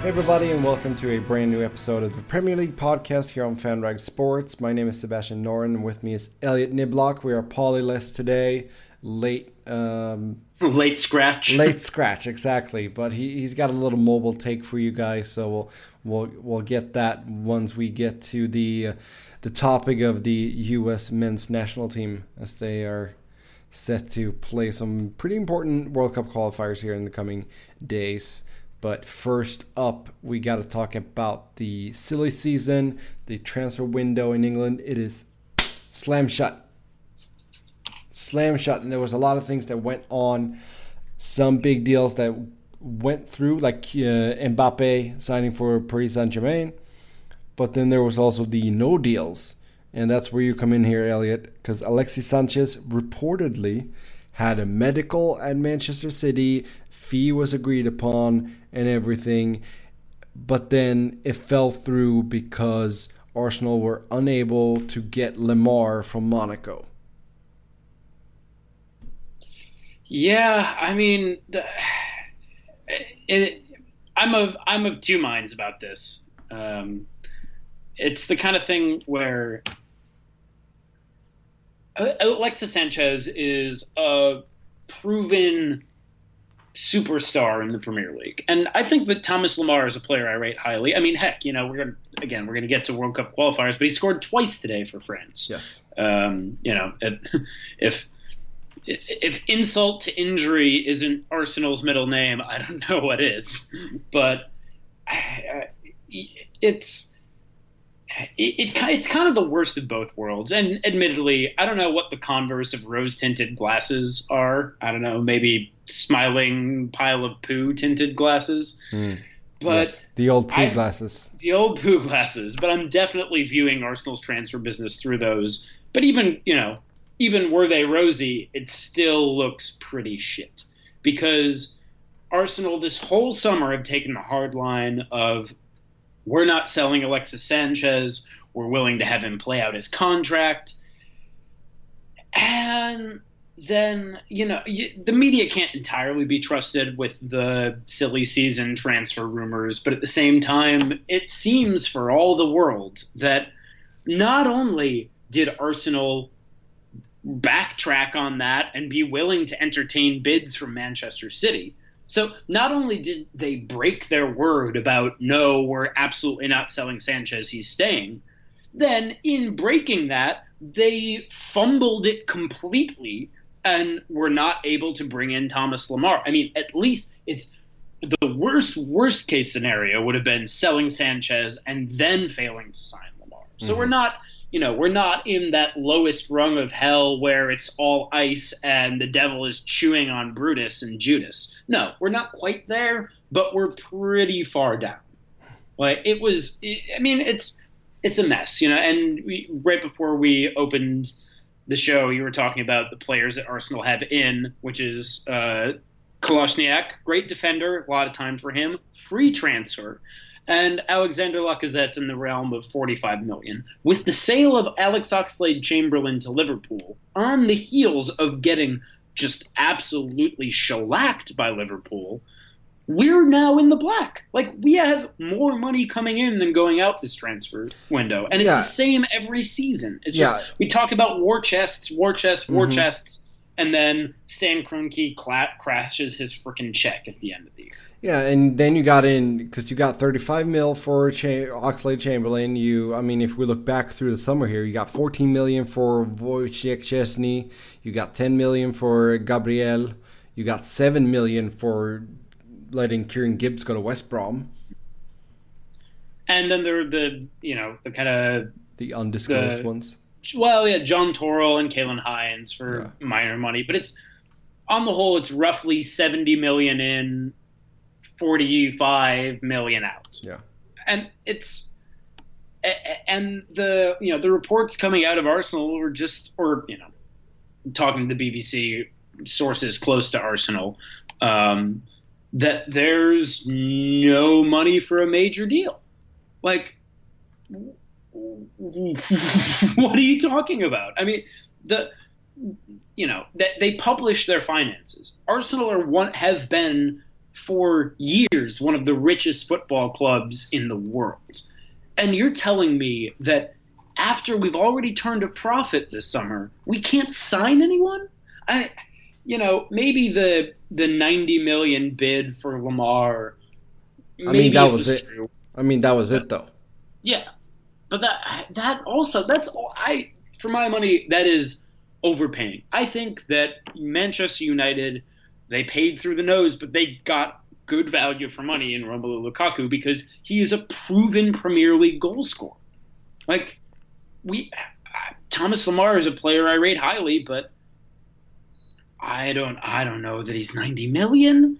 Hey everybody, and welcome to a brand new episode of the Premier League podcast here on FanRag Sports. My name is Sebastian Noren, and with me is Elliott Niblock. We are Pauly-less today, late, um, late scratch. late scratch, exactly. But he he's got a little mobile take for you guys, so we'll we'll we'll get that once we get to the uh, the topic of the U.S. men's national team as they are set to play some pretty important World Cup qualifiers here in the coming days. But first up, we got to talk about the silly season, the transfer window in England. It is slam shut. Slam shut. And there was a lot of things that went on. Some big deals that went through, like uh, Mbappe signing for Paris Saint Germain. But then there was also the no deals. And that's where you come in here, Elliott, because Alexis Sanchez reportedly had a medical at Manchester City, fee was agreed upon, and everything. But then it fell through because Arsenal were unable to get Lemar from Monaco. Yeah, I mean, the, it, I'm of I'm of two minds about this. Um, it's the kind of thing where Alexis Sanchez is a proven superstar in the Premier League, and I think that Thomas Lemar is a player I rate highly. I mean, heck, you know, we're gonna again we're gonna get to World Cup qualifiers, but he scored twice today for France. Yes. Um, you know, if if insult to injury isn't Arsenal's middle name, I don't know what is. But it's it, it, it's kind of the worst of both worlds. And admittedly, I don't know what the converse of rose tinted glasses are. I don't know, maybe smiling pile of poo tinted glasses. Mm. But yes, the old poo I, glasses. The old poo glasses. But I'm definitely viewing Arsenal's transfer business through those. But even, you know, even were they rosy, it still looks pretty shit. Because Arsenal this whole summer have taken the hard line of we're not selling Alexis Sanchez. We're willing to have him play out his contract. And then, you know, you, the media can't entirely be trusted with the silly season transfer rumors, but at the same time, it seems for all the world that not only did Arsenal backtrack on that and be willing to entertain bids from Manchester City, so not only did they break their word about no, we're absolutely not selling Sanchez, he's staying, then in breaking that, they fumbled it completely and were not able to bring in Thomas Lemar. I mean, at least it's the worst worst case scenario would have been selling Sanchez and then failing to sign Lemar. So mm-hmm. we're not you know, we're not in that lowest rung of hell where it's all ice and the devil is chewing on Brutus and Judas. No, we're not quite there, but we're pretty far down. Like it was, I mean, it's it's a mess, you know. And we, right before we opened the show, you were talking about the players that Arsenal have in, which is uh, Kolasinac, great defender, a lot of time for him, free transfer and Alexander Lacazette in the realm of 45 million. With the sale of Alex Oxlade Chamberlain to Liverpool on the heels of getting just absolutely shellacked by Liverpool, we're now in the black. Like we have more money coming in than going out this transfer window, and it's yeah. the same every season. It's just we talk about war chests, war chests, war mm-hmm. chests, and then Stan Kroenke cla- crashes his freaking check at the end of the year. Yeah, and then you got in because you got 35 mil for Cha- Oxlade Chamberlain. You, I mean, if we look back through the summer here, you got 14 million for Wojciech Szczesny. You got 10 million for Gabriel. You got seven million for letting Kieran Gibbs go to West Brom. And then there are the you know the kind of the undisclosed The- ones. Well, yeah, Jon Toral and Kaylen Hinds for minor money, but it's on the whole, it's roughly seventy million in, forty-five million out. Yeah. and it's and the you know the reports coming out of Arsenal were just or you know talking to the BBC sources close to Arsenal um, that there's no money for a major deal. Like, what are you talking about? I mean, the you know that they publish their finances. Arsenal are one have been for years one of the richest football clubs in the world. And you're telling me that after we've already turned a profit this summer, we can't sign anyone? I you know, maybe the the 90 million bid for Lemar I mean, that it was it. true. I mean, that was it though. Yeah, but that that also that's all I for my money that is overpaying. I think that Manchester United they paid through the nose, but they got good value for money in Romelu Lukaku because he is a proven Premier League goal scorer. Like we, Thomas Lemar is a player I rate highly, but I don't I don't know that he's ninety million,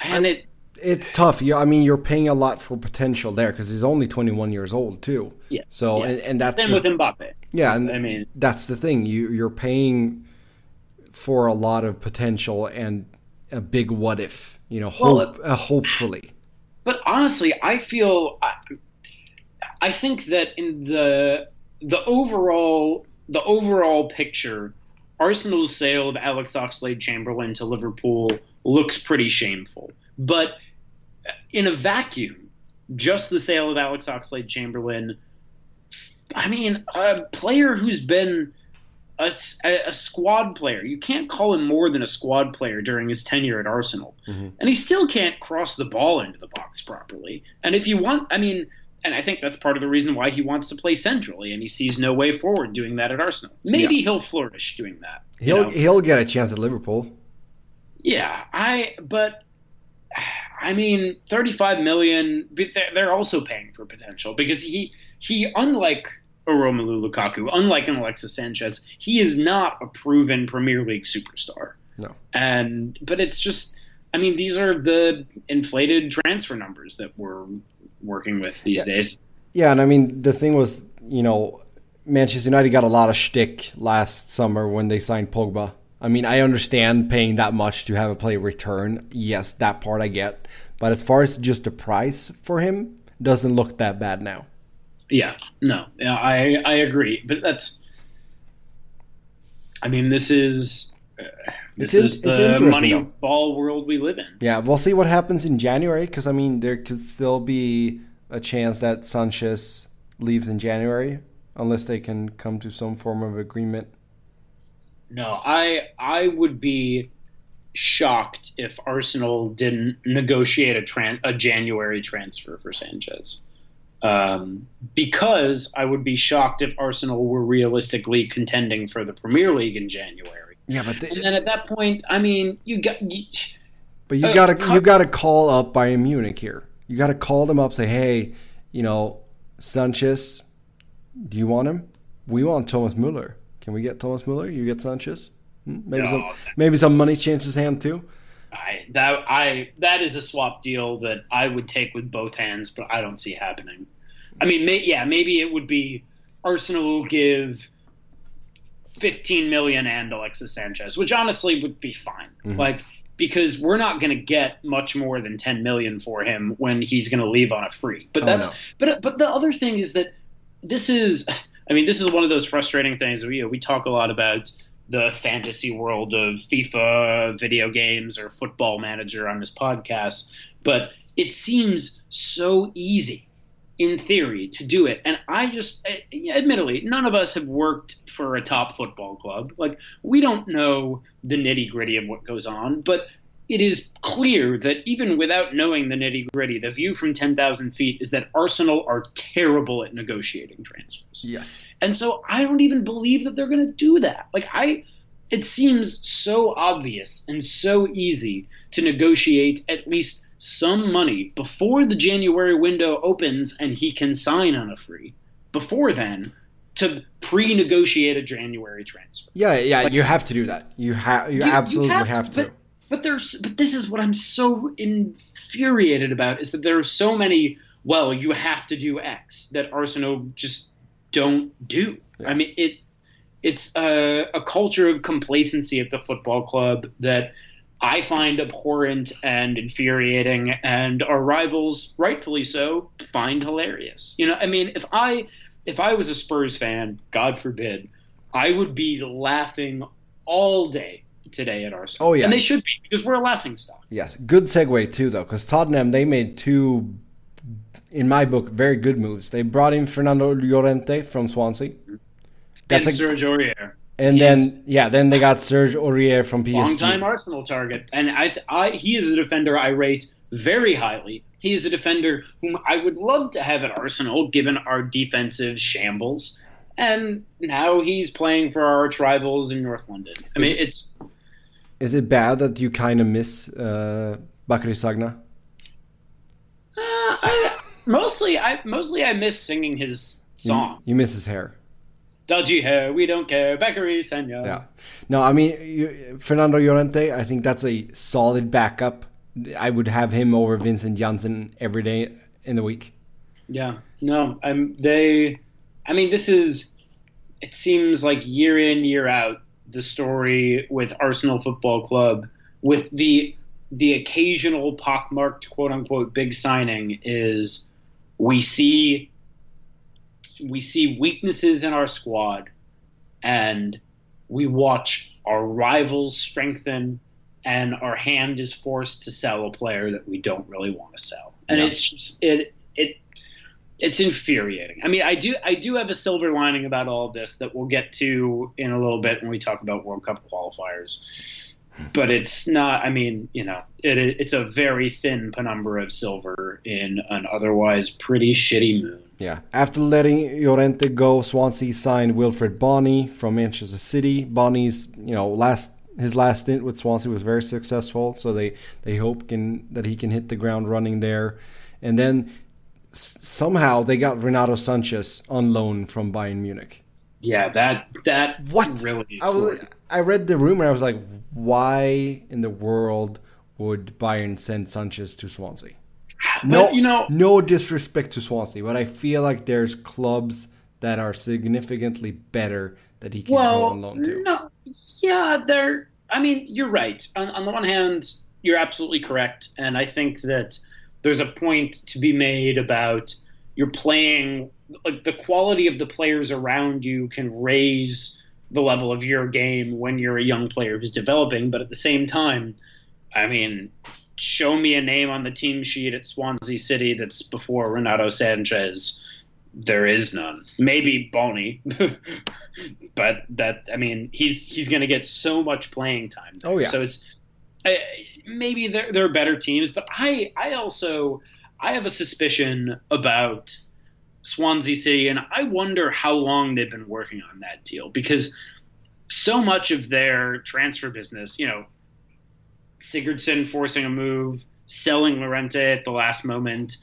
and it It's tough. Yeah, I mean, you're paying a lot for potential there because he's only 21 years old too. yeah. So yeah. and, and that's same the- with Mbappe. Yeah, and I mean that's the thing. You you're paying for a lot of potential and a big what if. You know, Well, hope uh, hopefully. But honestly, I feel I, I think that in the the overall the overall picture, Arsenal's sale of Alex Oxlade-Chamberlain to Liverpool looks pretty shameful. But in a vacuum, just the sale of Alex Oxlade-Chamberlain, I mean, a player who's been a squad player. You can't call him more than a squad player during his tenure at Arsenal. Mm-hmm. And he still can't cross the ball into the box properly. And if you want, I mean, and I think that's part of the reason why he wants to play centrally, and he sees no way forward doing that at Arsenal. Maybe he'll flourish doing that. He'll know? he'll get a chance at Liverpool. Yeah, I but I mean, 35 million. But they're, also paying for potential because he he unlike a Romelu Lukaku, unlike an Alexis Sanchez, he is not a proven Premier League superstar. No. And but it's just, I mean, these are the inflated transfer numbers that we're working with these days. Yeah, and I mean the thing was, you know, Manchester United got a lot of shtick last summer when they signed Pogba. I mean, I understand paying that much to have a player return. Yes, that part I get. But as far as just the price for him, doesn't look that bad now. Yeah, no, yeah, I I agree, but that's. I mean, this is uh, this It's is the money though. ball world we live in. Yeah, we'll see what happens in January because I mean there could still be a chance that Sanchez leaves in January unless they can come to some form of agreement. No, I I would be shocked if Arsenal didn't negotiate a tran- a January transfer for Sanchez. Um, because I would be shocked if Arsenal were realistically contending for the Premier League in January. Yeah, but And then at that point, I mean, you got you, But you Uh, gotta you gotta call up Bayern Munich here. You gotta call them up, say, hey, you know, Sanchez, do you want him? We want Thomas Muller. Can we get Thomas Muller? You get Sanchez? Hmm? Maybe No. some maybe some money changes hand too. I that I that is a swap deal that I would take with both hands, but I don't see happening. I mean, may, yeah, maybe it would be Arsenal will give 15 million and Alexis Sanchez, which honestly would be fine. Like because we're not going to get much more than 10 million for him when he's going to leave on a free. But Oh, that's no. but but the other thing is that this is I mean, this is one of those frustrating things. We we talk a lot about the fantasy world of FIFA video games or football manager on this podcast, but it seems so easy in theory to do it. And I just, admittedly, none of us have worked for a top football club. Like, we don't know the nitty gritty of what goes on, but it is clear that even without knowing the nitty gritty, the view from 10,000 feet is that Arsenal are terrible at negotiating transfers. Yes. And so I don't even believe that they're going to do that. Like I it seems so obvious and so easy to negotiate at least some money before the January window opens and he can sign on a free. Before then, to pre-negotiate a January transfer. Yeah, yeah, like, you have to do that. You have you, you absolutely you have, have, to. But, there's but this is what I'm so infuriated about is that there are so many well, you have to do X that Arsenal just don't do. Yeah. I mean, it it's a, a culture of complacency at the football club that I find abhorrent and infuriating, and our rivals, rightfully so, find hilarious. You know, I mean, if I if I was a Spurs fan, God forbid, I would be laughing all day today at Arsenal. Oh yeah, and they should be because we're a laughing stock. Yes, good segue too though, because Tottenham they made two, in my book, very good moves. They brought in Fernando Llorente from Swansea. That's and a, Serge Aurier. And He's then yeah, then they got Serge Aurier from PSG. Long time Arsenal target, and I, I he is a defender I rate very highly. He is a defender whom I would love to have at Arsenal, given our defensive shambles. And now he's playing for our arch rivals in North London. I mean, it's. Is it bad that you kind of miss uh, Bacary Sagna? Uh, I, mostly, I mostly I miss singing his song. You, you miss his hair dodgy hair, we don't care, Bacary Sagna. Yeah. No, I mean, you, Fernando Llorente, I think that's a solid backup. I would have him over Vincent Janssen every day in the week. Yeah. No, I'm, they, I mean, this is, it seems like year in, year out, the story with Arsenal Football Club, with the, the occasional pockmarked quote unquote big signing is we see we see weaknesses in our squad and we watch our rivals strengthen and our hand is forced to sell a player that we don't really want to sell and yeah. it's just, it it it's infuriating i mean i do i do have a silver lining about all of this that we'll get to in a little bit when we talk about world cup qualifiers but it's not. I mean, you know, it, it's a very thin penumbra of silver in an otherwise pretty shitty moon. Yeah. After letting Llorente go, Swansea signed Wilfried Bony from Manchester City. Bony's, you know, last his last stint with Swansea was very successful, so they they hope can that he can hit the ground running there. And then s- somehow they got Renato Sanchez on loan from Bayern Munich. Yeah, that that what really. I was, I read the rumor. I was like, why in the world would Bayern send Sanchez to Swansea? No, but, you know, no disrespect to Swansea, but I feel like there's clubs that are significantly better that he can well, go on loan to. No, yeah, they're. I mean, you're right. On, on the one hand, you're absolutely correct, and I think that there's a point to be made about you're playing like the quality of the players around you can raise the level of your game when you're a young player who's developing. But at the same time, I mean, show me a name on the team sheet at Swansea City that's before Renato Sanchez. There is none. Maybe Bony, but that I mean, he's he's going to get so much playing time. There. Oh yeah. So it's I, maybe there are better teams, but I I also I have a suspicion about Swansea City, and I wonder how long they've been working on that deal because so much of their transfer business, you know, Sigurdsson forcing a move, selling Llorente at the last moment.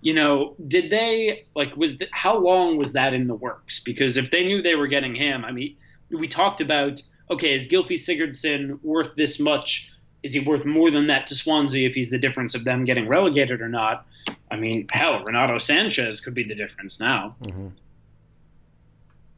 You know, did they like was the, how long was that in the works? Because if they knew they were getting him, I mean, we talked about okay, is Gylfi Sigurdsson worth this much? Is he worth more than that to Swansea if he's the difference of them getting relegated or not? I mean, hell, Renato Sanchez could be the difference now. Mm-hmm.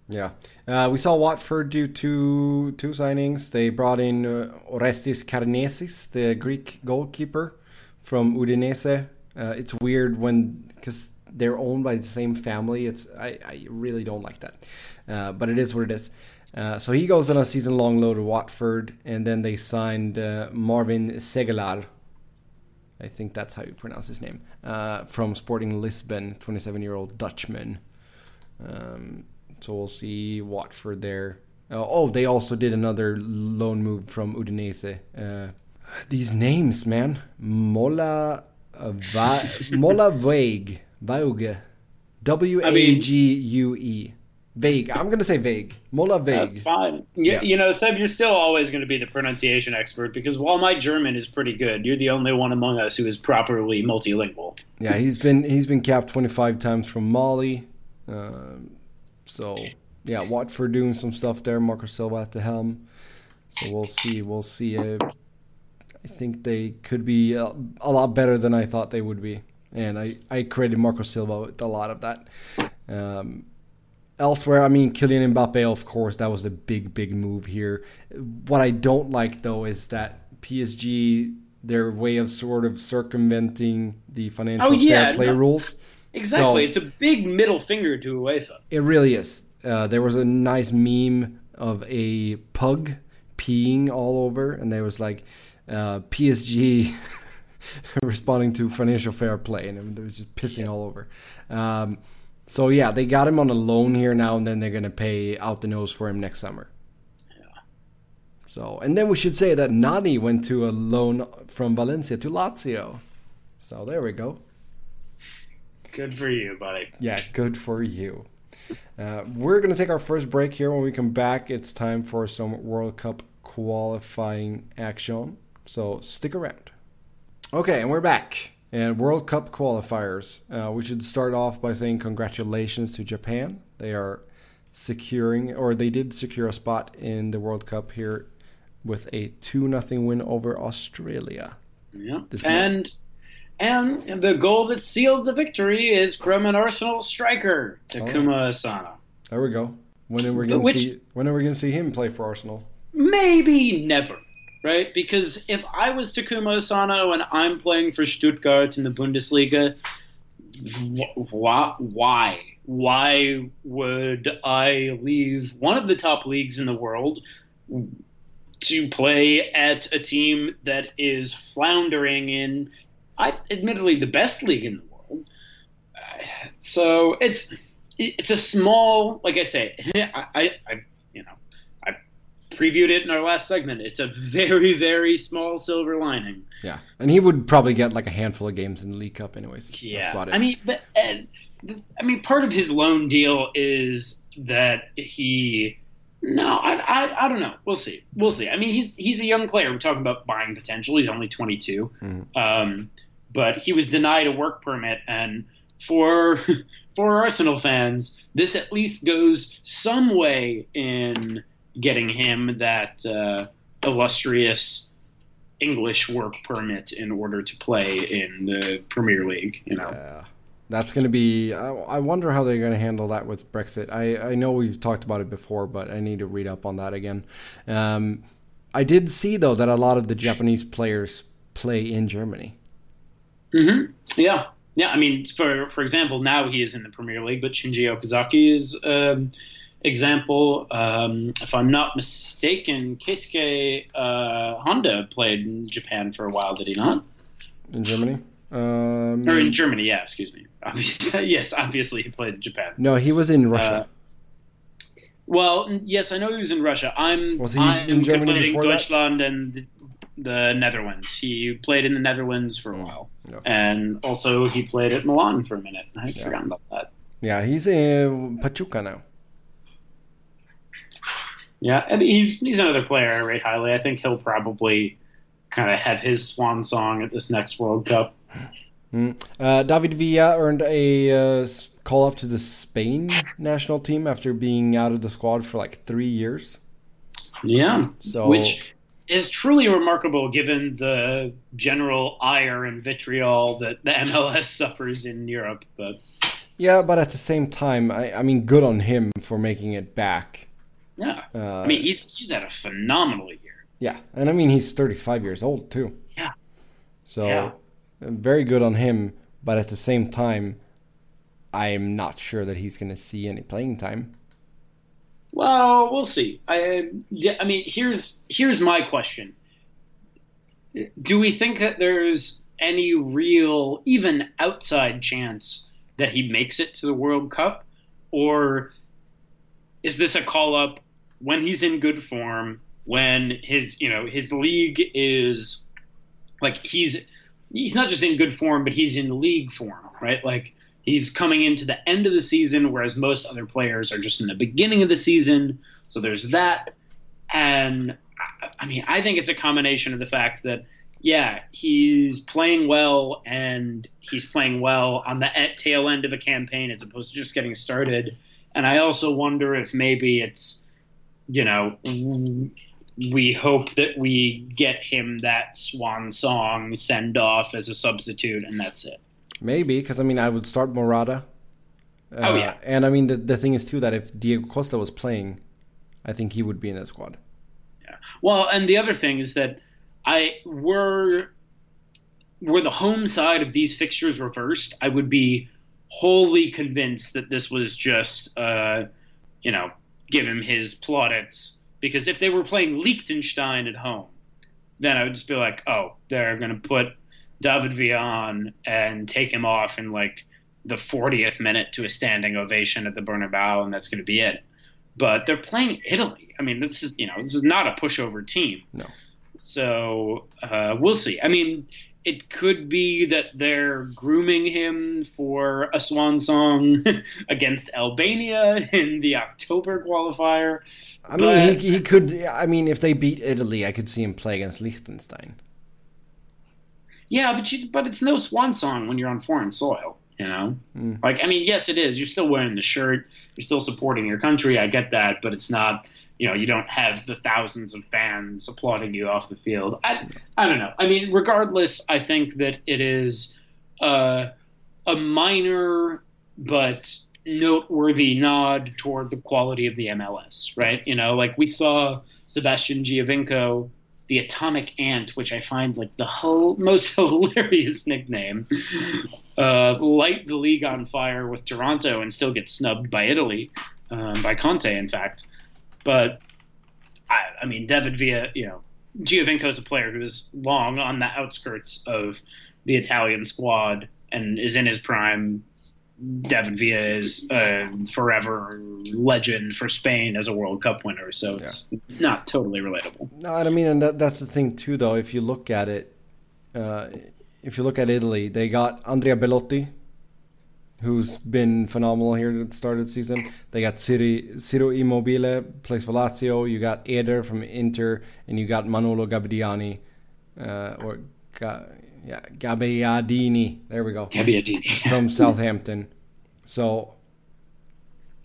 Yeah, uh, we saw Watford do two two signings. They brought in uh, Orestis Karnezis, the Greek goalkeeper from Udinese. Uh, it's weird when because they're owned by the same family. It's I, I really don't like that, uh, but it is what it is. Uh, so he goes on a season long loan to Watford, and then they signed uh, Marvin Zeegelaar, I think that's how you pronounce his name, uh, from Sporting Lisbon, 27 year old Dutchman. Um, so we'll see Watford there. Uh, oh, they also did another loan move from Udinese. Uh, these names, man. Mola, Va- Mola Vague. Vauge. W A G U E. vague. I'm gonna say vague. Mola vague. That's fine. You, Yeah. you know, Seb, you're still always going to be the pronunciation expert because while my German is pretty good, you're the only one among us who is properly multilingual. Yeah, he's been he's been capped 25 times from Mali. Um, so yeah, Watford doing some stuff there. Marco Silva at the helm. So we'll see. We'll see. Uh, I think they could be a, a lot better than I thought they would be, and I I credit Marco Silva with a lot of that. Um, elsewhere, I mean, Kylian Mbappe, of course, that was a big, big move here. What I don't like, though, is that PSG, their way of sort of circumventing the financial Oh, yeah, fair play no. rules. Exactly. So- it's a big middle finger to UEFA. It really is. Uh, there was a nice meme of a pug peeing all over, and there was like uh, PSG responding to financial fair play, and it was just pissing all over. Um, so yeah, they got him on a loan here now, and then they're gonna pay out the nose for him next summer. Yeah. So, and then we should say that Nani went to a loan from Valencia to Lazio. So there we go. Good for you, buddy. Yeah, good for you. Uh, we're going to take our first break here. When we come back, it's time for some World Cup qualifying action. So stick around. Okay, and we're back. And World Cup qualifiers. Uh, we should start off by saying congratulations to Japan. They are securing, or they did secure a spot in the World Cup here with a 2 0 win over Australia. Yeah. And and the goal that sealed the victory is from an Arsenal striker, Takuma Asano. There we go. When are we going to see? When are we going to see him play for Arsenal? Maybe never, right? Because if I was Takuma Asano and I'm playing for Stuttgart in the Bundesliga, wh- wh- why? Why would I leave one of the top leagues in the world to play at a team that is floundering in, I admittedly, the best league in the world? Uh, So it's it's a small, like I say, I, I previewed it in our last segment. It's a very, very small silver lining. Yeah, and he would probably get like a handful of games in the League Cup, anyways. That's Yeah, about it. I mean, but, and, the- I mean, part of his loan deal is that he. No, I, I, I don't know. We'll see. We'll see. I mean, he's he's a young player. We're talking about buying potential. He's only 22, Mhm. um, but he was denied a work permit, and for for Arsenal fans, this at least goes some way in getting him that uh, illustrious English work permit in order to play in the Premier League. You know, Yeah. That's going to be. I, wonder how they're going to handle that with Brexit. I, I know we've talked about it before, but I need to read up on that again. Um, I did see though that a lot of the Japanese players play in Germany. hmm yeah, yeah. I mean, for for example, now he is in the Premier League, but Shinji Okazaki is um, example. Um, if I'm not mistaken, Keisuke uh, Honda played in Japan for a while, did he not? In Germany? Um, Or in Germany? Yeah, excuse me. Obviously, yes, obviously he played in Japan. no, he was in Russia. Well, yes, I know he was in Russia. I'm Was he I'm in Germany before that? And the, the Netherlands. He played in the Netherlands for a while, yeah. and also he played at Milan for a minute. I had forgotten about that. yeah, he's in Pachuca now. Yeah, I mean, he's he's another player I rate highly. I think he'll probably kind of have his swan song at this next World Cup. Mm. Uh, David Villa earned a uh, call up to the Spain national team after being out of the squad for like three years. Yeah, So- which is truly remarkable given the general ire and vitriol that the MLS suffers in Europe. But Yeah, but at the same time, I, I mean, good on him for making it back. Yeah, Uh, I mean he's he's had a phenomenal year. Yeah, and I mean he's 35 years old too. Yeah. So Yeah. very good on him, but at the same time, I'm not sure that he's going to see any playing time. Well, we'll see. I, I mean, here's here's my question: Do we think that there's any real, even outside chance that he makes it to the World Cup, or is this a call up when he's in good form, when his you know his league is like he's he's not just in good form, but he's in league form, right? Like he's coming into the end of the season, whereas most other players are just in the beginning of the season. So there's that, and I, I mean, I think it's a combination of the fact that yeah, he's playing well, and he's playing well on the tail end of a campaign as opposed to just getting started. And I also wonder if maybe it's, you know, we hope that we get him that swan song send off as a substitute, and that's it. Maybe because I mean I would start Morata. Uh, oh yeah, and I mean the the thing is too that if Diego Costa was playing, I think he would be in the squad. Yeah. Well, and the other thing is that I were were the home side of these fixtures reversed, I would be wholly convinced that this was just, uh, you know, give him his plaudits. Because if they were playing Liechtenstein at home, then I would just be like, oh, they're going to put David Villa on and take him off in like the 40th minute to a standing ovation at the Bernabeu, and that's going to be it. But they're playing Italy. I mean, this is you know this is not a pushover team. No. So uh, we'll see. I mean, it could be that they're grooming him for a swan song against Albania in the October qualifier. I mean, but... he, he could. I mean, if they beat Italy, I could see him play against Liechtenstein. Yeah, but you, but it's no swan song when you're on foreign soil. You know, mm. like I mean, yes, it is. You're still wearing the shirt. You're still supporting your country. I get that, but it's not you know you don't have the thousands of fans applauding you off the field. I I don't know. I mean, regardless, I think that it is uh, a minor but noteworthy nod toward the quality of the MLS. Right? You know, like we saw Sebastian Giovinco. The atomic ant, which I find like the whole most hilarious nickname, uh, light the league on fire with Toronto and still get snubbed by Italy, um, by Conte, in fact. But I, I mean, David Villa, you know, Giovinco is a player who is long on the outskirts of the Italian squad and is in his prime. David Villa is a forever legend for Spain as a World Cup winner, so it's yeah. not totally relatable. No, I mean, and that, that's the thing too, though. If you look at it, uh, if you look at Italy, they got Andrea Belotti, who's been phenomenal here at the start of the season. They got Ciri, Ciro Immobile, plays for Lazio. You got Eder from Inter, and you got Manolo Gabbiadini, uh, or Ga, yeah, Gabbiadini. There we go. Gabbiadini. from Southampton. So,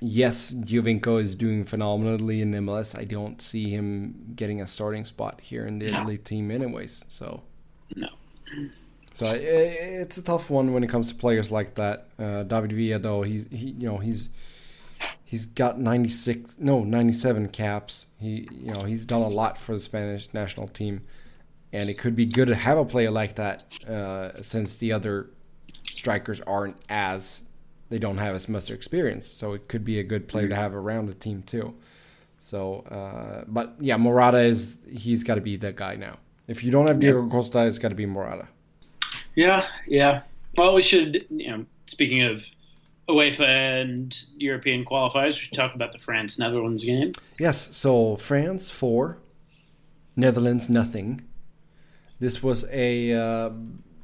yes, Giovinco is doing phenomenally in MLS. I don't see him getting a starting spot here in the no. Italy team anyways. So, no. So it's a tough one when it comes to players like that. Uh, David Villa, though, he's he you know he's he's got 96 no 97 caps. He you know he's done a lot for the Spanish national team, and it could be good to have a player like that uh, since the other strikers aren't as they don't have as much experience. So it could be a good player to have around the team too. So, uh, but yeah, Morata is he's got to be that guy now. If you don't have Diego Costa, it's got to be Morata. Yeah, yeah. Well, we should, you know, speaking of UEFA and European qualifiers, we should talk about the France Netherlands game. Yes, so France four, Netherlands nothing. This was a. Uh,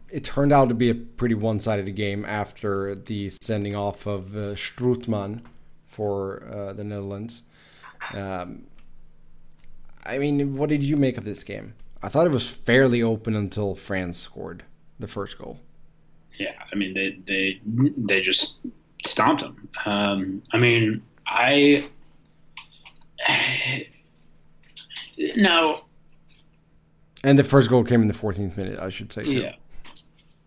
it turned out to be a pretty one-sided game after the sending off of uh, for uh, the Netherlands. Um, I mean, what did you make of this game? I thought it was fairly open until France scored the first goal. Yeah, I mean they they they just stomped them. Um, I mean I now. And the first goal came in the 14th minute, I should say too. Yeah.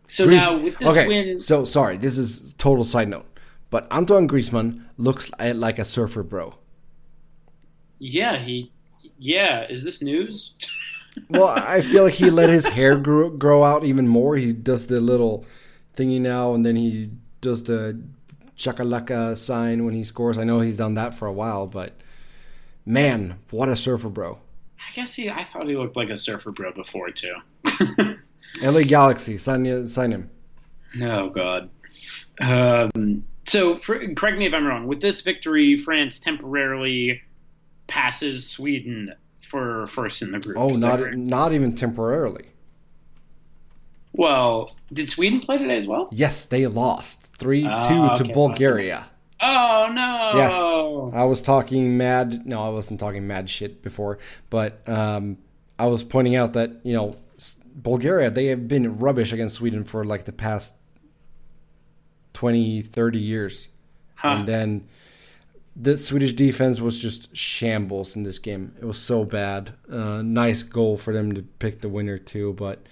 So now with this okay, win, so sorry, this is total side note, but Antoine Griezmann looks like a surfer bro. Yeah, he. Yeah, is this news? well, I feel like he let his hair grow, grow out even more. He does the little thingy now, and then he does the chakalaka sign when he scores. I know he's done that for a while, but man, what a surfer bro! I guess he. I thought he looked like a surfer bro before too. LA Galaxy, sign sign him. Oh God. Um, so, for, correct me if I'm wrong. With this victory, France temporarily passes Sweden for first in the group. Oh, not not even temporarily. Well, did Sweden play today as well? Yes, they lost three two Ah, to Bulgaria. Oh no! Yes, I was talking mad. No, I wasn't talking mad shit before, but um, I was pointing out that you know Bulgaria they have been rubbish against Sweden for like the past 20, 30 years, Huh. and then the Swedish defense was just shambles in this game. It was so bad. Uh, nice goal for them to pick the winner too, but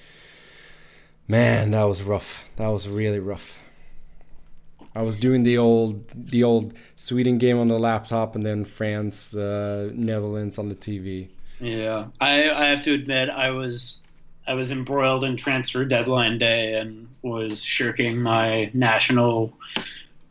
man, that was rough. That was really rough. I was doing the old the old Sweden game on the laptop and then France uh, Netherlands on the TV. Yeah, I, I have to admit I was I was embroiled in transfer deadline day and was shirking my national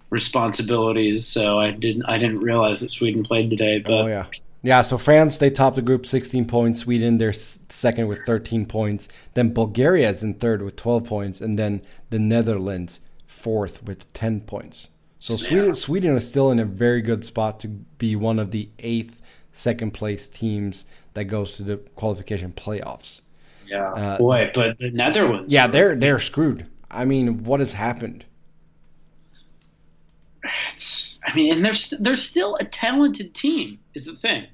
responsibilities, so I didn't I didn't realize that Sweden played today. But Oh yeah. Yeah, so France they top the group 16 points, Sweden they're second with 13 points, then Bulgaria is in third with 12 points and then the Netherlands fourth with 10 points. So Sweden Sweden is still in a very good spot to be one of the eighth second place teams that goes to the qualification playoffs. yeah, Uh, boy, but the Netherlands. Yeah, they're they're screwed. I mean, what has happened? It's, I mean, and they're st- they're still a talented team. Is the thing.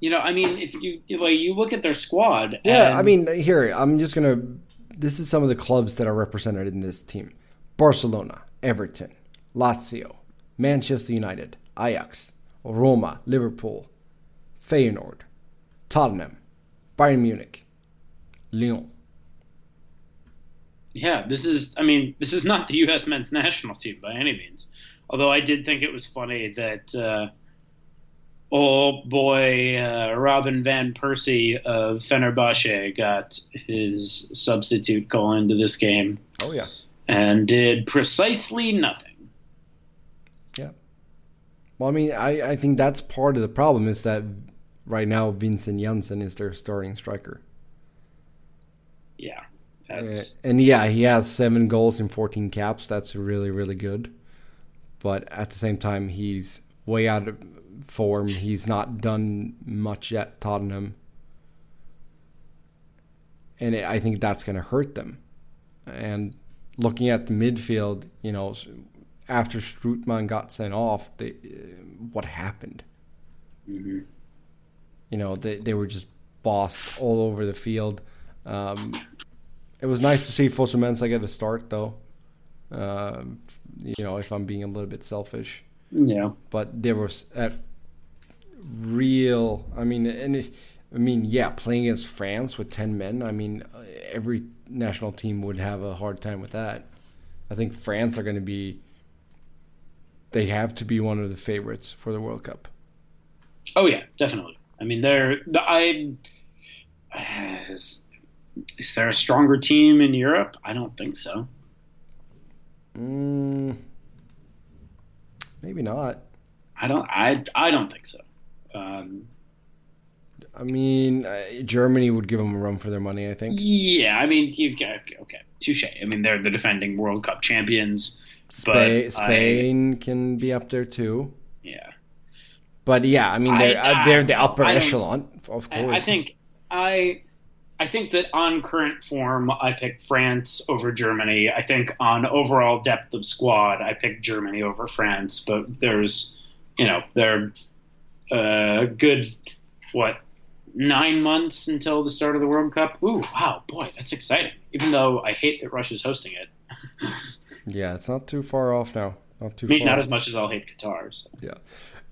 You know, I mean, if you like, you look at their squad. Yeah, and- I mean, here I'm just gonna. This is some of the clubs that are represented in this team: Barcelona, Everton, Lazio, Manchester United, Ajax, Roma, Liverpool, Feyenoord, Tottenham, Bayern Munich, Lyon. Yeah, this is. I mean, this is not the U.S. men's national team by any means. Although I did think it was funny that uh, old boy uh, Robin van Persie of Fenerbahce got his substitute call into this game Oh yeah, and did precisely nothing. yeah. Well, I mean, I I think that's part of the problem is that right now Vincent Janssen is their starting striker. Yeah, that's and yeah, he has seven goals in 14 caps. That's really, really good. But at the same time, he's way out of form. He's not done much yet, Tottenham. And I think that's going to hurt them. And looking at the midfield, you know, after Strootman got sent off, they, uh, what happened? You know, they, they were just bossed all over the field. Um, it was nice to see Fosu Mensah get a start, though. Um, you know, if I'm being a little bit selfish, yeah. but there was a real. I mean, and it, I mean, yeah, playing against France with ten men. I mean, uh, every national team would have a hard time with that. I think France are going to be. They have to be one of the favorites for the World Cup. Oh yeah, definitely. I mean, they're I. Is, there a stronger team in Europe? I don't think so. Mm, maybe not. I don't. I. I don't think so. Um, I mean, uh, Germany would give them a run for their money. I think. yeah, I mean, you okay, okay, touche. I mean, they're the defending World Cup champions. Spain, but I- Spain can be up there too. Yeah, But yeah, I mean they're I- uh, they're the upper echelon, of course. I think I. I think that on current form, I pick France over Germany. I think on overall depth of squad, I pick Germany over France. But there's, you know, they're a good what nine months until the start of the World Cup. Ooh, wow, boy, that's exciting. Even though I hate that Russia's hosting it. Yeah, it's not too far off now. Not too I mean, far. not off. as much as I'll hate Qatar. So. Yeah.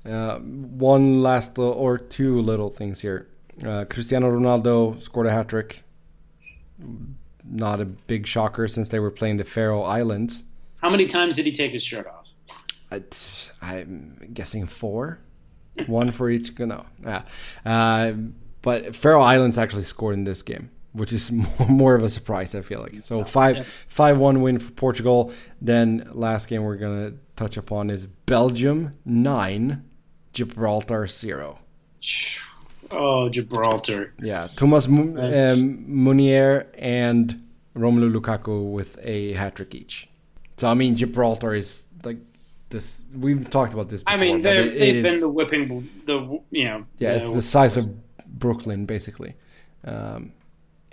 Uh, one last or two little things here. Uh, Cristiano Ronaldo scored a hat trick. Not a big shocker since they were playing the Faroe Islands. How many times did he take his shirt off? It's- I'm guessing four, one for each. No, yeah. Uh, but Faroe Islands actually scored in this game, which is more, more of a surprise. I feel like so five five one win for Portugal. Then last game we're gonna touch upon is Belgium nine, Gibraltar zero. Oh, Gibraltar. Yeah, Thomas M- um, Meunier and Romelu Lukaku with a hat trick each. So I mean, Gibraltar is like this. We've talked about this. Before, I mean, it- they've is- been the whipping, the you know, yeah, it's the- the size of Brooklyn basically. Um,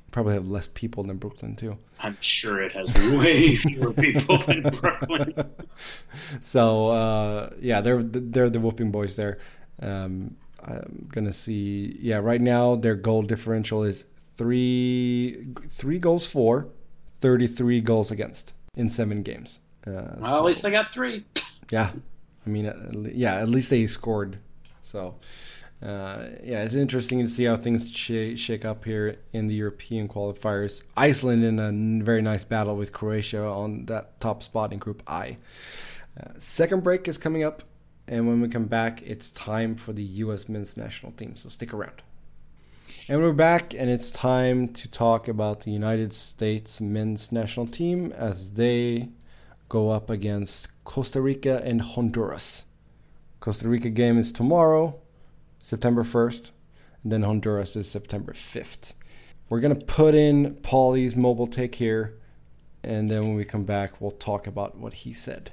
Probably have less people than Brooklyn too. I'm sure it has way fewer people than Brooklyn. So uh, yeah, they're they're the whooping boys there. Um, I'm gonna see. Yeah, right now their goal differential is three three goals for, 33 goals against in seven games. Uh, well, so- at least they got three. yeah, I mean, yeah, at least they scored. So, uh, yeah, it's interesting to see how things sh- shake up here in the European qualifiers. Iceland in a very nice battle with Croatia on that top spot in Group I. Uh, second break is coming up, and when we come back, it's time for the U.S. men's national team. So stick around. And we're back, and it's time to talk about the United States men's national team as they go up against Costa Rica and Honduras. Costa Rica game is tomorrow, September 1st, and then Honduras is September 5th. We're going to put in Pauly's mobile take here, and then when we come back, we'll talk about what he said.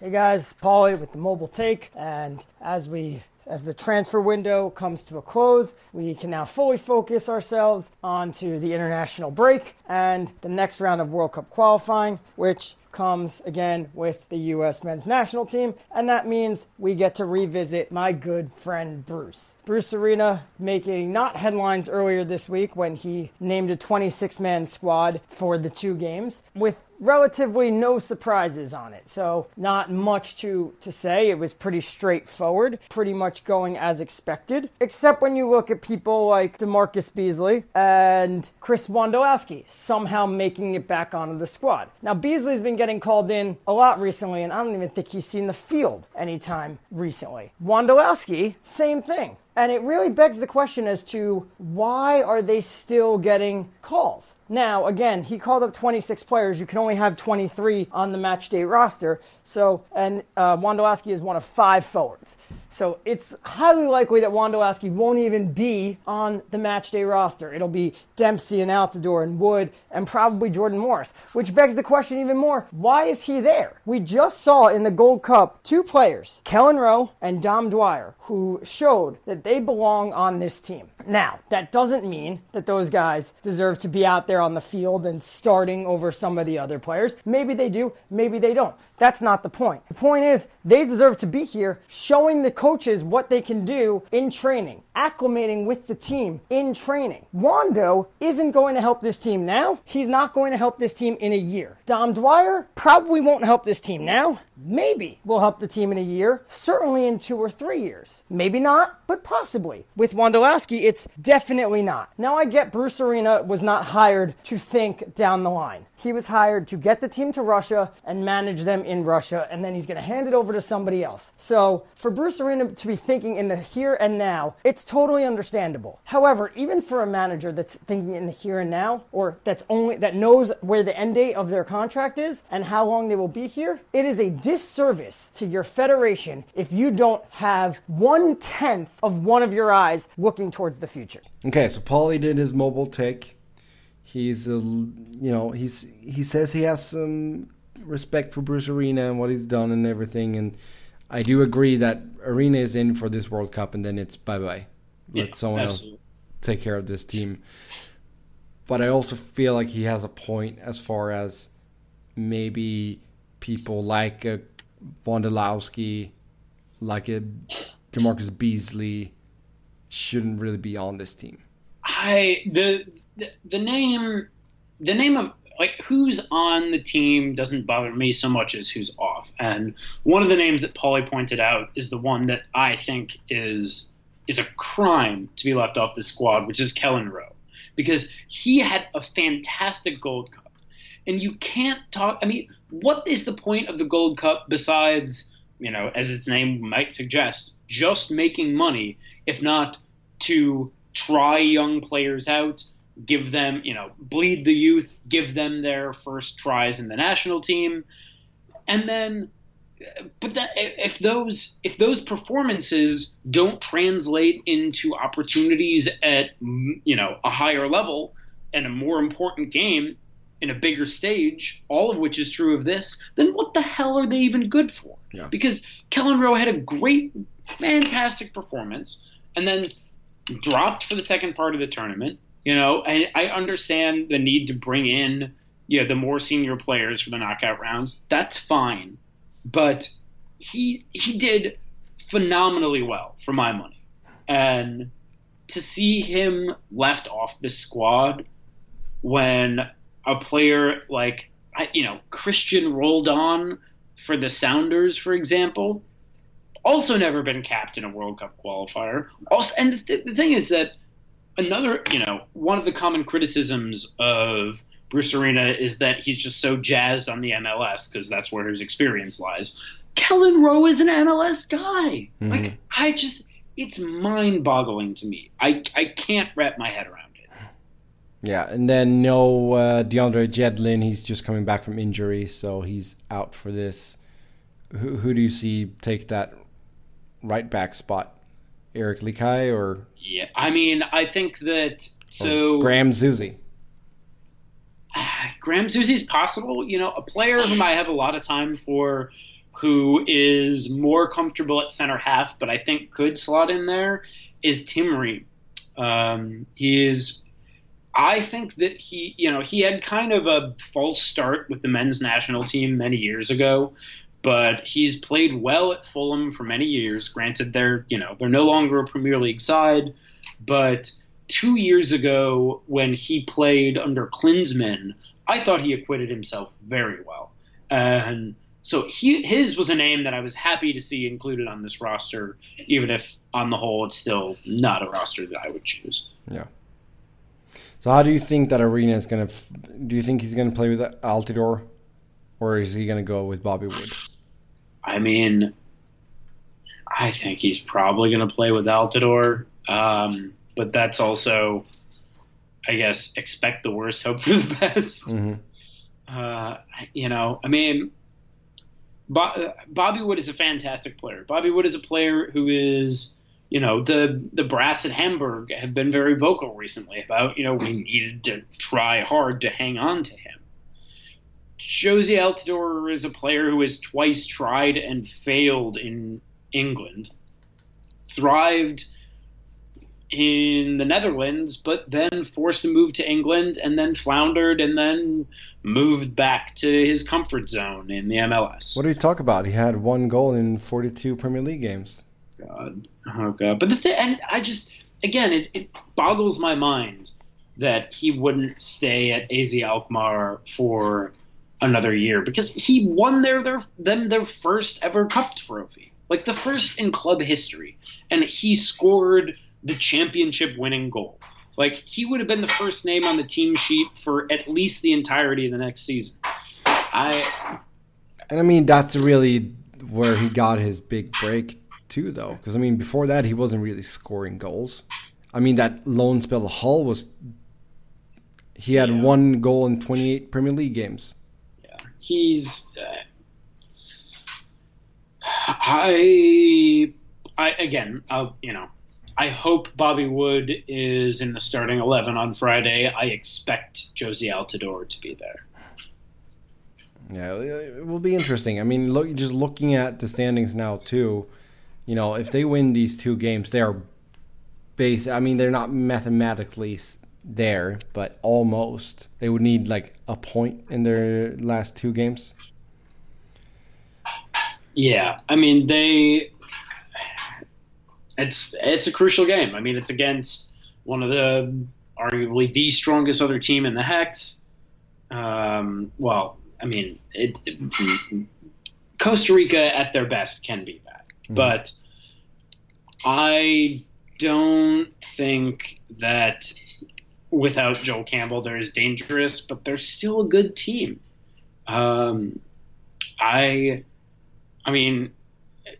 Hey guys, Pauly with the mobile take, and as we as the transfer window comes to a close, we can now fully focus ourselves onto the international break and the next round of World Cup qualifying, which comes again with the U.S. men's national team, and that means we get to revisit my good friend Bruce. Bruce Arena making not headlines earlier this week when he named a 26 man squad for the two games with relatively no surprises on it. So, not much to, to say. It was pretty straightforward, pretty much going as expected, except when you look at people like DeMarcus Beasley and Chris Wondolowski somehow making it back onto the squad. Now, Beasley's been getting called in a lot recently, and I don't even think he's seen the field anytime recently. Wondolowski, same thing. And it really begs the question as to why are they still getting calls? Now, again, he called up 26 players. You can only have 23 on the match day roster. So, and uh, Wondolowski is one of five forwards. So it's highly likely that Wondolowski won't even be on the match day roster. It'll be Dempsey and Altidore and Wood and probably Jordan Morris, which begs the question even more why is he there? We just saw in the Gold Cup two players, Kelyn Rowe and Dom Dwyer, who showed that they belong on this team. Now, that doesn't mean that those guys deserve to be out there on the field and starting over some of the other players. Maybe they do, maybe they don't. That's not the point. The point is, they deserve to be here showing the coaches what they can do in training, acclimating with the team in training. Wondo isn't going to help this team now. He's not going to help this team in a year. Dom Dwyer probably won't help this team now. Maybe will help the team in a year, certainly in two or three years. Maybe not, but possibly. With Wondolowski, it's definitely not. Now I get Bruce Arena was not hired to think down the line. He was hired to get the team to Russia and manage them in Russia, and then he's going to hand it over to somebody else. So for Bruce Arena to be thinking in the here and now, it's totally understandable. However, even for a manager that's thinking in the here and now, or that's only that knows where the end date of their contract is and how long they will be here, it is a disservice to your federation if you don't have one tenth of one of your eyes looking towards the future. Okay, so Pauly did his mobile take. He's, a, you know, he's he says he has some respect for Bruce Arena and what he's done and everything, and I do agree that Arena is in for this World Cup, and then it's bye bye. Let Yeah, someone absolutely. else take care of this team. But I also feel like he has a point as far as maybe people like uh, a Wondolowski, like a Demarcus Beasley, shouldn't really be on this team. I the the, name the name of like who's on the team doesn't bother me so much as who's off. And one of the names that Pauly pointed out is the one that I think is is a crime to be left off the squad, which is Kelyn Rowe. Because he had a fantastic Gold Cup. And you can't talk I mean, what is the point of the Gold Cup besides, you know, as its name might suggest, just making money, if not to try young players out, give them, you know, bleed the youth, give them their first tries in the national team, and then, but that if those if those performances don't translate into opportunities at you know a higher level and a more important game in a bigger stage, all of which is true of this, then what the hell are they even good for? Yeah. Because Kelyn Rowe had a great, fantastic performance, and then dropped for the second part of the tournament, You know, I, I understand the need to bring in you know, the more senior players for the knockout rounds. That's fine, but he he did phenomenally well for my money, and to see him left off the squad when a player like you know Cristian Roldan for the Sounders, for example, also never been capped in a World Cup qualifier. Also, and the, th- the thing is that another, you know, one of the common criticisms of Bruce Arena is that he's just so jazzed on the MLS because that's where his experience lies. Kelyn Rowe is an MLS guy. Mm-hmm. Like I just, it's mind-boggling to me. I I can't wrap my head around it. Yeah, and then no uh, DeAndre Yedlin. He's just coming back from injury, so he's out for this. Who, who do you see take that right back spot? Eric Lichaj or? Yeah, I mean, I think that so. Graham Zusi. Graham Zusi's possible. You know, a player whom I have a lot of time for, who is more comfortable at center half, but I think could slot in there, is Tim Ream. Um, he is. I think that he, you know, he had kind of a false start with the men's national team many years ago, but he's played well at Fulham for many years. Granted, they're, you know, they're no longer a Premier League side, but two years ago when he played under Klinsmann, I thought he acquitted himself very well. And so he, his was a name that I was happy to see included on this roster, even if on the whole it's still not a roster that I would choose. Yeah. So how do you think that Arena is going to? Do you think he's going to play with Altidore, or is he going to go with Bobby Wood? I mean, I think he's probably going to play with Altidore. Um, but that's also, I guess, expect the worst, hope for the best. Mm-hmm. Uh, you know, I mean, Bobby Wood is a fantastic player. Bobby Wood is a player who is, you know, the the brass at Hamburg have been very vocal recently about, you know, we needed to try hard to hang on to him. Jozy Altidore is a player who has twice tried and failed in England, thrived in the Netherlands, but then forced to move to England and then floundered and then moved back to his comfort zone in the MLS. What do you talk about? He had one goal in 42 Premier League games. God. Oh, God. But the thing, and I just, again, it, it boggles my mind that he wouldn't stay at AZ Alkmaar for another year because he won their, their them their first ever cup trophy like the first in club history and he scored the championship winning goal. Like he would have been the first name on the team sheet for at least the entirety of the next season. I and I mean that's really where he got his big break too, though, because I mean before that he wasn't really scoring goals. I mean that loan spell Hull was he had yeah. one goal in 28 Premier League games. He's. Uh, I, I again, I'll, you know, I hope Bobby Wood is in the starting 11 on Friday. I expect Jozy Altidore to be there. Yeah, it will be interesting. I mean, look, just looking at the standings now, too, you know, if they win these two games, they are base. I mean, they're not mathematically there, but almost. They would need like a point in their last two games. Yeah, I mean, they it's it's a crucial game. I mean, it's against one of the arguably the strongest other team in the hex. Um, well, I mean, it, it, Costa Rica at their best can be that, mm-hmm. but I don't think that without Joel Campbell they're as dangerous, but they're still a good team. Um, I, I mean,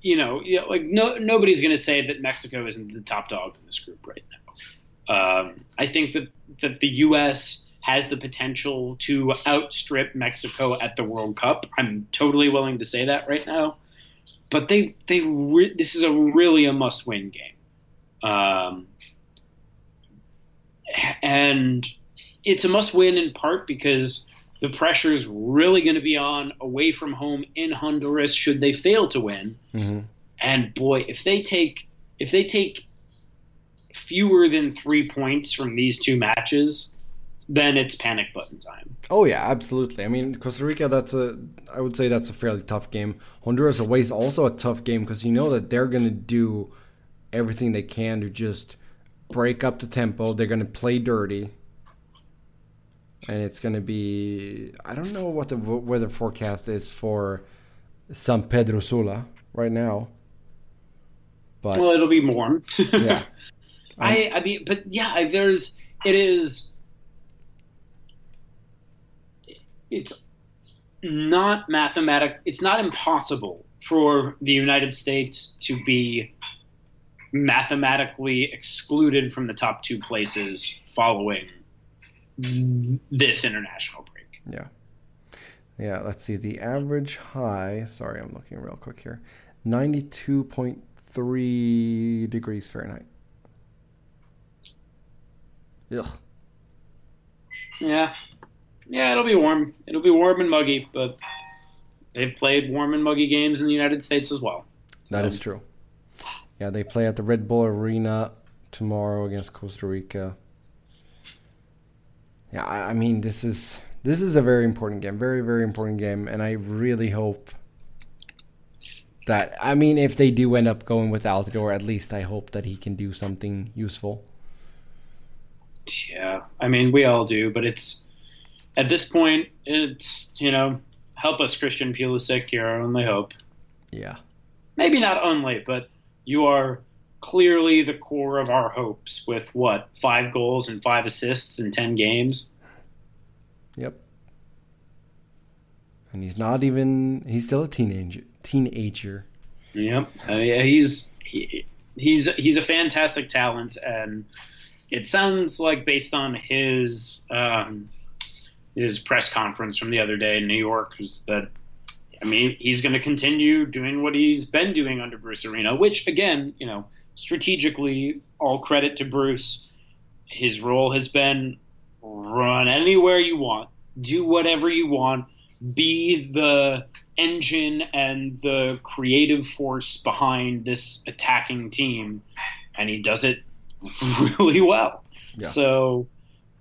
you know, you know, like no nobody's going to say that Mexico isn't the top dog in this group right now. Um, I think that that the U.S. has the potential to outstrip Mexico at the World Cup. I'm totally willing to say that right now. But they they re- this is a really a must win game, um, and it's a must win in part because the pressure is really going to be on away from home in Honduras should they fail to win. Mm-hmm. And boy, if they take if they take fewer than three points from these two matches, then it's panic button time. Oh yeah, absolutely. I mean, Costa Rica. That's a. I would say that's a fairly tough game. Honduras away is also a tough game because you know that they're going to do everything they can to just break up the tempo. They're going to play dirty, and it's going to be. I don't know what the weather forecast is for San Pedro Sula right now. But well, it'll be warm. yeah. I I mean, but yeah, there's it is. It's not mathematic. It's not impossible for the United States to be mathematically excluded from the top two places following this international break. Yeah. Yeah, let's see. The average high, sorry, I'm looking real quick here 92.3 degrees Fahrenheit. Ugh. Yeah. Yeah, it'll be warm. It'll be warm and muggy, but they've played warm and muggy games in the United States as well. So. That is true. Yeah, they play at the Red Bull Arena tomorrow against Costa Rica. Yeah, I mean this is this is a very important game, very very important game, and I really hope that I mean if they do end up going with Altidore, at least I hope that he can do something useful. Yeah, I mean we all do, but it's at this point it's you know help us Christian Pulisic, you're our only hope. Yeah. Maybe not only, but you are clearly the core of our hopes with what five goals and five assists in ten games. Yep. And he's not even he's still a teenager teenager. Yep. Uh, yeah, he's he, he's he's a fantastic talent and it sounds like based on his um, his press conference from the other day in New York is that I mean, he's going to continue doing what he's been doing under Bruce Arena, which, again, you know, strategically, all credit to Bruce. His role has been run anywhere you want, do whatever you want, be the engine and the creative force behind this attacking team, and he does it really well. Yeah. So,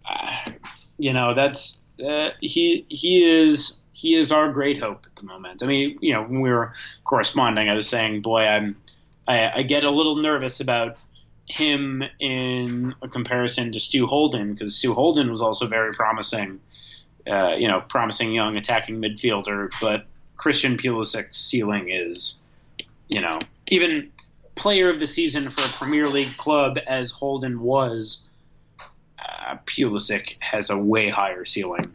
uh, you know, that's uh, he he is he is our great hope at the moment. I mean, you know, when we were corresponding, I was saying, boy, I'm I, I get a little nervous about him in a comparison to Stu Holden because Stu Holden was also very promising, uh, you know, promising young attacking midfielder, but Christian Pulisic's ceiling is, you know, even player of the season for a Premier League club as Holden was. Uh, Pulisic has a way higher ceiling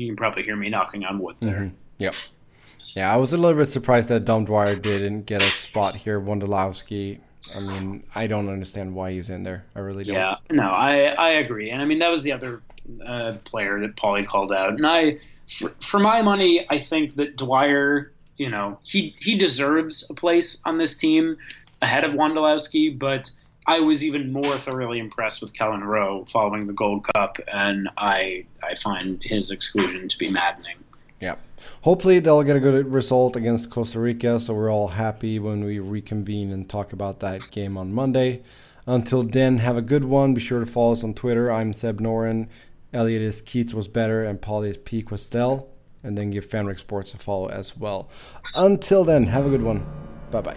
you can probably hear me knocking on wood there. Mm-hmm. Yep. Yeah, I was a little bit surprised that Dom Dwyer didn't get a spot here. Wondolowski. I mean, I don't understand why he's in there. I really don't. Yeah, no, I I agree, and I mean that was the other uh, player that Pauly called out, and I, for, for my money, I think that Dwyer, you know, he he deserves a place on this team ahead of Wondolowski, but I was even more thoroughly impressed with Kelyn Rowe following the Gold Cup, and I I find his exclusion to be maddening. Yeah. Hopefully they'll get a good result against Costa Rica, so we're all happy when we reconvene and talk about that game on Monday. Until then, have a good one. Be sure to follow us on Twitter. I'm Seb Noren. Elliott is Keats was better, and Pauly is P. Kwestel. And then give FanRag Sports a follow as well. Until then, have a good one. Bye bye.